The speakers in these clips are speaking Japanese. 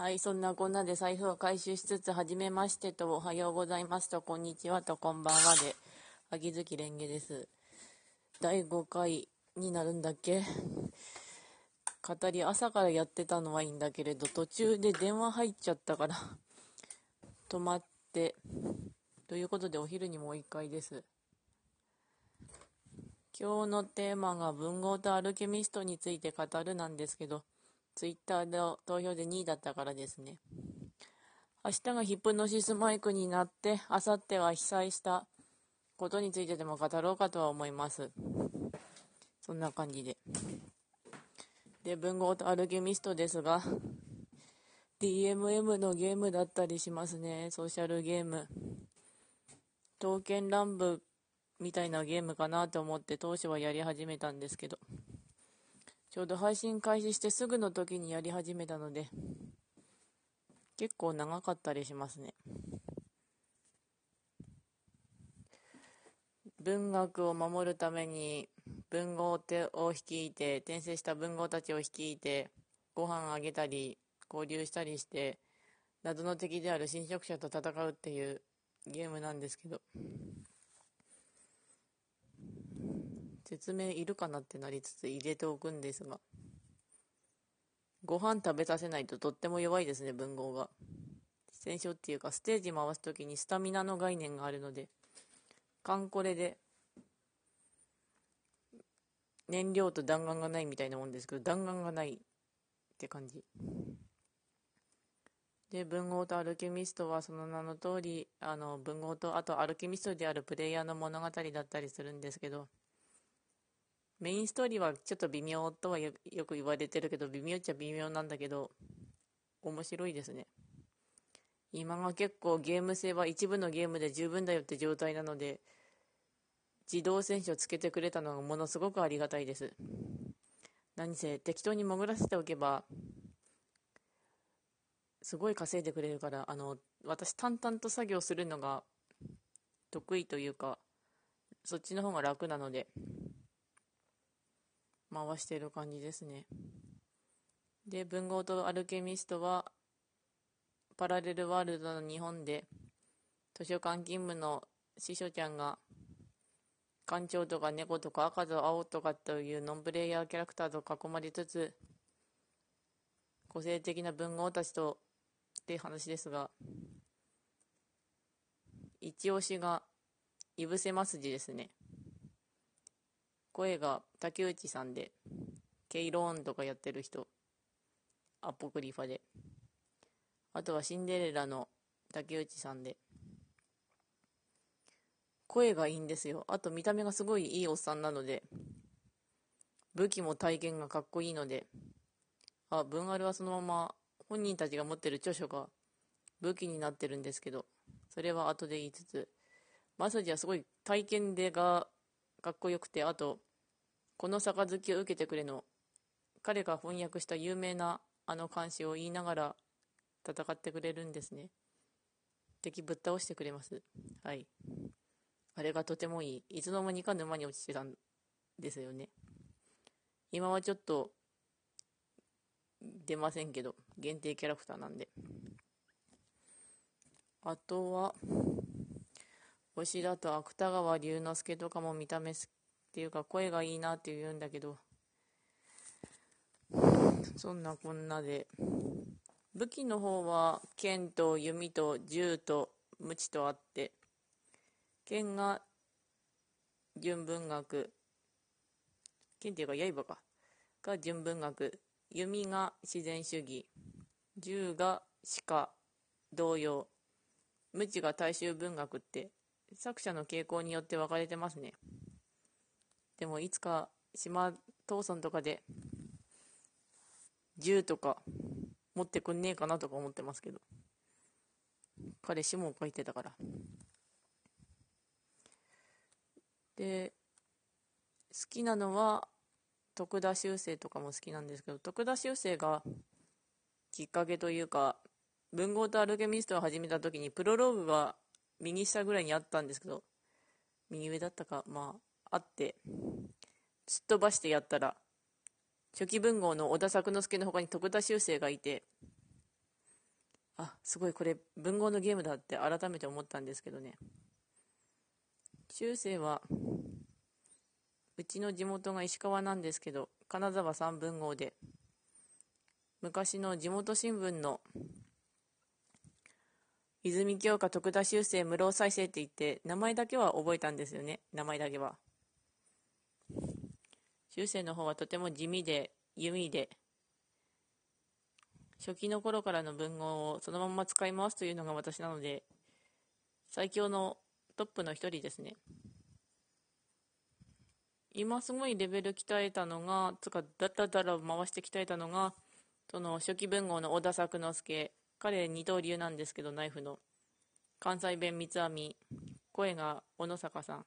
はい、そんなこんなで財布を回収しつつ、はじめましてと、おはようございますと、こんにちはと、こんばんはで、秋月蓮華です。第5回になるんだっけ？語り朝からやってたのはいいんだけれど、途中で電話入っちゃったから止まって、ということでお昼にもう一回です。今日のテーマが文豪とアルケミストについて語るなんですけど、ツイッターの投票で2位だったからですね。明日がヒプノシスマイクになって、明後日は被災したことについてでも語ろうかとは思います。そんな感じで。で、文豪とアルケミストですが、DMM のゲームだったりしますね。ソーシャルゲーム。刀剣乱舞みたいなゲームかなと思って当初はやり始めたんですけど。ちょうど配信開始してすぐの時にやり始めたので、結構長かったりしますね。文学を守るために文豪を率いて転生した文豪たちを率いてご飯あげたり交流したりして謎の敵である侵食者と戦うっていうゲームなんですけど説明いるかなってなりつつ入れておくんですが、ご飯食べさせないととっても弱いですね、文豪が。戦勝っていうか、ステージ回すときにスタミナの概念があるので、カンコレで、燃料と弾丸がないみたいなもんですけど、弾丸がないって感じ。で、文豪とアルケミストはその名の通り、あの、文豪と、あとアルケミストであるプレイヤーの物語だったりするんですけど、メインストーリーはちょっと微妙とはよく言われてるけど、微妙っちゃ微妙なんだけど、面白いですね。今が結構ゲーム性は一部のゲームで十分だよって状態なので、自動選手をつけてくれたのがものすごくありがたいです。何せ適当に潜らせておけば、すごい稼いでくれるから、あの、私淡々と作業するのが得意というか、そっちの方が楽なので、回してる感じですね。で、文豪とアルケミストは、パラレルワールドの日本で、図書館勤務の師匠ちゃんが、館長とか猫とか赤と青とかというノンプレイヤーキャラクターと囲まれつつ、個性的な文豪たちとって話ですが、一押しが、いぶせますじですね。声が竹内さんで、ケイローンとかやってる人、アポクリファで。あとはシンデレラの竹内さんで。声がいいんですよ。あと見た目がすごいいいおっさんなので、武器も体験がかっこいいので、あ、文アルはそのまま本人たちが持ってる著書が武器になってるんですけど、それは後で言いつつ、マスジはすごい体験でがかっこよくて、あと、この杯を受けてくれの。彼が翻訳した有名なあの漢詩を言いながら戦ってくれるんですね。敵ぶっ倒してくれます。はい。あれがとてもいい。いつの間にか沼に落ちてたんですよね。今はちょっと出ませんけど限定キャラクターなんで。あとは推しだと芥川龍之介とかも見た目好っていうか声がいいなって言うんだけどそんなこんなで。武器の方は剣と弓と銃と鞭とあって剣が純文学剣っていうか刃か。が純文学。弓が自然主義。銃が鹿同様。鞭が大衆文学って作者の傾向によって分かれてますね。でもいつか島父村とかで銃とか持ってくんねえかなとか思ってますけど。彼氏も書いてたから。で好きなのは徳田修正とかも好きなんですけど徳田修正がきっかけというか文豪とアルケミストを始めた時にプロローグが右下ぐらいにあったんですけど右上だったかまああって、すっ飛ばしてやったら、初期文豪の小田作之助の他に徳田修正がいて、あ、すごいこれ文豪のゲームだって改めて思ったんですけどね。中世は、うちの地元が石川なんですけど、金沢三文豪で、昔の地元新聞の泉鏡花徳田修正室生再生って言って名前だけは覚えたんですよね名前だけは修正の方はとても地味で弓で初期の頃からの文豪をそのまま使い回すというのが私なので最強のトップの一人ですね今すごいレベル鍛えたのがつかだっただら回して鍛えたのがその初期文豪の小田作之助彼二刀流なんですけどナイフの関西弁三つ編み声が小野坂さん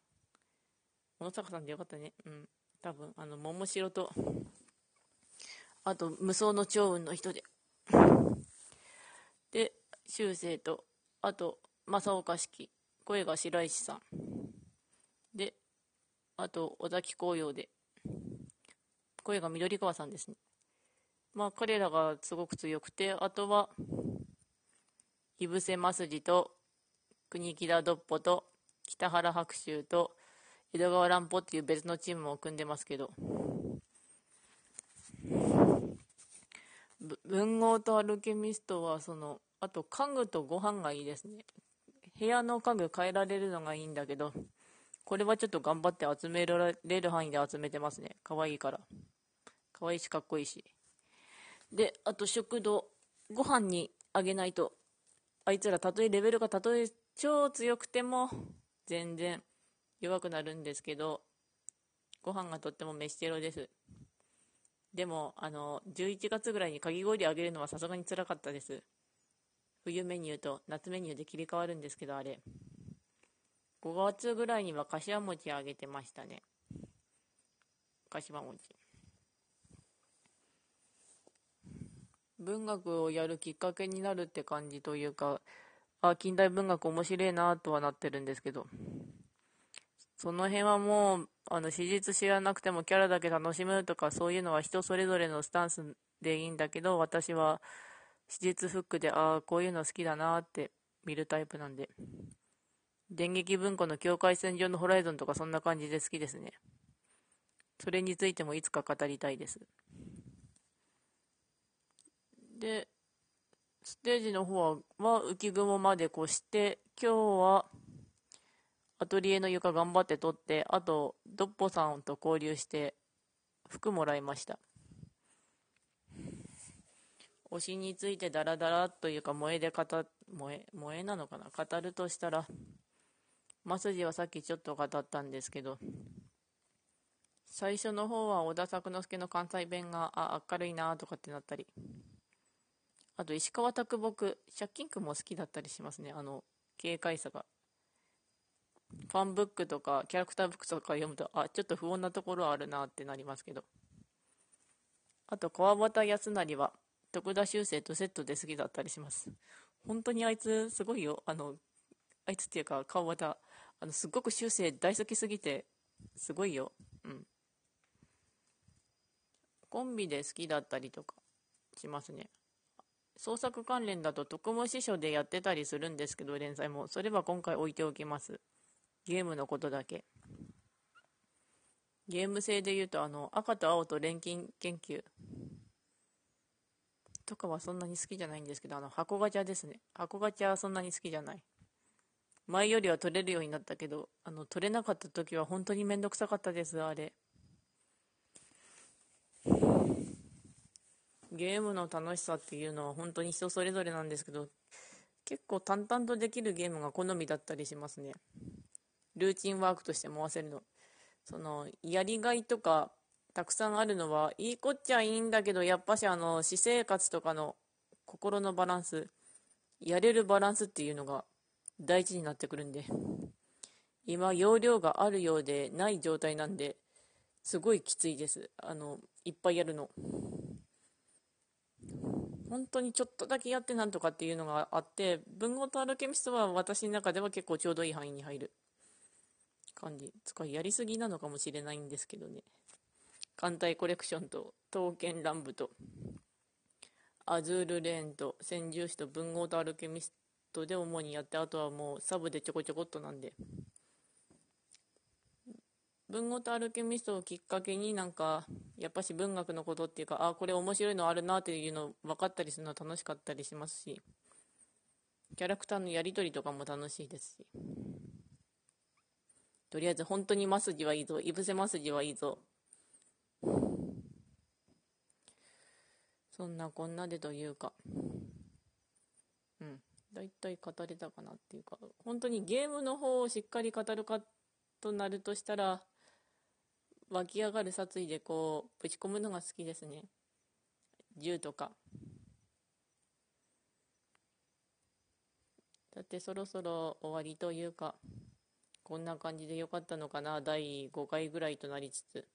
小野坂さんでよかったねうん多分あの桃城とあと無双の長雲の人で。で修正とあと正岡式声が白石さん。であと尾崎紅葉で。声が緑川さんですね。まあ彼らがすごく強くてあとは井伏正筋と国木田ドッポと北原白秋と江戸川乱歩っていう別のチームを組んでますけど文豪とアルケミストはそのあと家具とご飯がいいですね。部屋の家具変えられるのがいいんだけどこれはちょっと頑張って集められる範囲で集めてますね。可愛いから。可愛いしかっこいいし。であと食堂。ご飯にあげないとあいつらたとえレベルがたとえ超強くても全然弱くなるんですけどご飯がとっても飯テロです。でもあの11月ぐらいにかき氷あげるのはさすがにつらかったです。冬メニューと夏メニューで切り替わるんですけどあれ。5月ぐらいには柏餅あげてましたね。柏餅。文学をやるきっかけになるって感じというか、あ、近代文学面白いなとはなってるんですけど、その辺はもう、あの、史実知らなくてもキャラだけ楽しむとか、そういうのは人それぞれのスタンスでいいんだけど、私は史実フックで、ああ、こういうの好きだなって見るタイプなんで。電撃文庫の境界線上のホライゾンとかそんな感じで好きですね。それについてもいつか語りたいです。で、ステージの方は浮雲まで越して、今日はアトリエの床頑張って撮って、あと、ドッポさんと交流して、服もらいました。推しについてダラダラというか萌えで語、萌え、萌えなのかな？語るとしたら、マスジはさっきちょっと語ったんですけど、最初の方は小田作之助の関西弁が、あ、明るいなとかってなったり、あと石川啄木、借金区も好きだったりしますね。あの、軽快さが。ファンブックとかキャラクターブックとか読むと、あ、ちょっと不穏なところあるなってなりますけど。あと、川端康成は、徳田修正とセットで好きだったりします。本当にあいつ、すごいよ。あの、あいつっていうか、川端、あの、すっごく修正大好きすぎて、すごいよ。うん。コンビで好きだったりとかしますね。創作関連だと特務司書でやってたりするんですけど、連載も。それは今回置いておきます。ゲームのことだけ。ゲーム性で言うと、あの、赤と青と錬金研究とかはそんなに好きじゃないんですけど、あの、箱ガチャですね。箱ガチャはそんなに好きじゃない。前よりは取れるようになったけど、あの、取れなかった時は本当にめんどくさかったです、あれ。ゲームの楽しさっていうのは本当に人それぞれなんですけど、結構淡々とできるゲームが好みだったりしますね。ルーチンワークとして回せるの。その、やりがいとか、たくさんあるのは、いいこっちゃいいんだけど、やっぱしあの、私生活とかの心のバランス、やれるバランスっていうのが大事になってくるんで、今、容量があるようでない状態なんで、すごいきついです。あの、いっぱいやるの。本当にちょっとだけやってなんとかっていうのがあって文豪とアルケミストは私の中では結構ちょうどいい範囲に入る感じ使いやりすぎなのかもしれないんですけどね。艦隊コレクションと刀剣乱舞とアズールレーンと戦獣士と文豪とアルケミストで主にやってあとはもうサブでちょこちょこっとなんで。文豪とアルケミストをきっかけになんかやっぱし文学のことっていうかあこれ面白いのあるなっていうの分かったりするのは楽しかったりしますしキャラクターのやり取りとかも楽しいですし。とりあえず本当にマスジはいいぞ。いぶせマスジはいいぞ。そんなこんなでというか。うん。大体語れたかなっていうか。本当にゲームの方をしっかり語るかとなるとしたら湧き上がる殺意でこうぶち込むのが好きですね。銃とか。だってそろそろ終わりというか。こんな感じでよかったのかな第5回ぐらいとなりつつ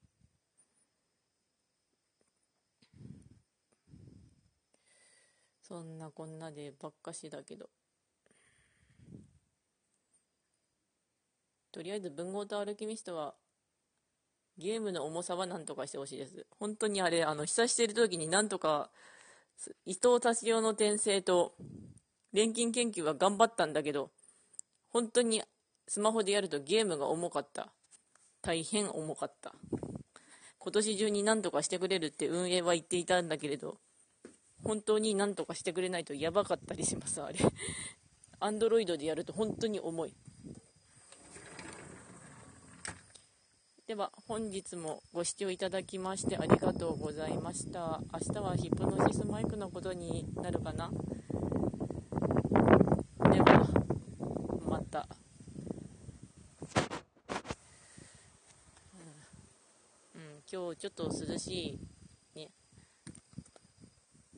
そんなこんなでばっかしだけどとりあえず文豪とアルキミストはゲームの重さは何とかしてほしいです。本当にあれ、あの、久してる時になんとか、伊藤達夫の転生と、錬金研究は頑張ったんだけど、本当にスマホでやるとゲームが重かった。大変重かった。今年中に何とかしてくれるって運営は言っていたんだけれど、本当に何とかしてくれないとやばかったりします、あれ。アンドロイドでやると本当に重い。では本日もご視聴いただきましてありがとうございました明日はヒプノシスマイクのことになるかなではまた、うん、うん、今日ちょっと涼しい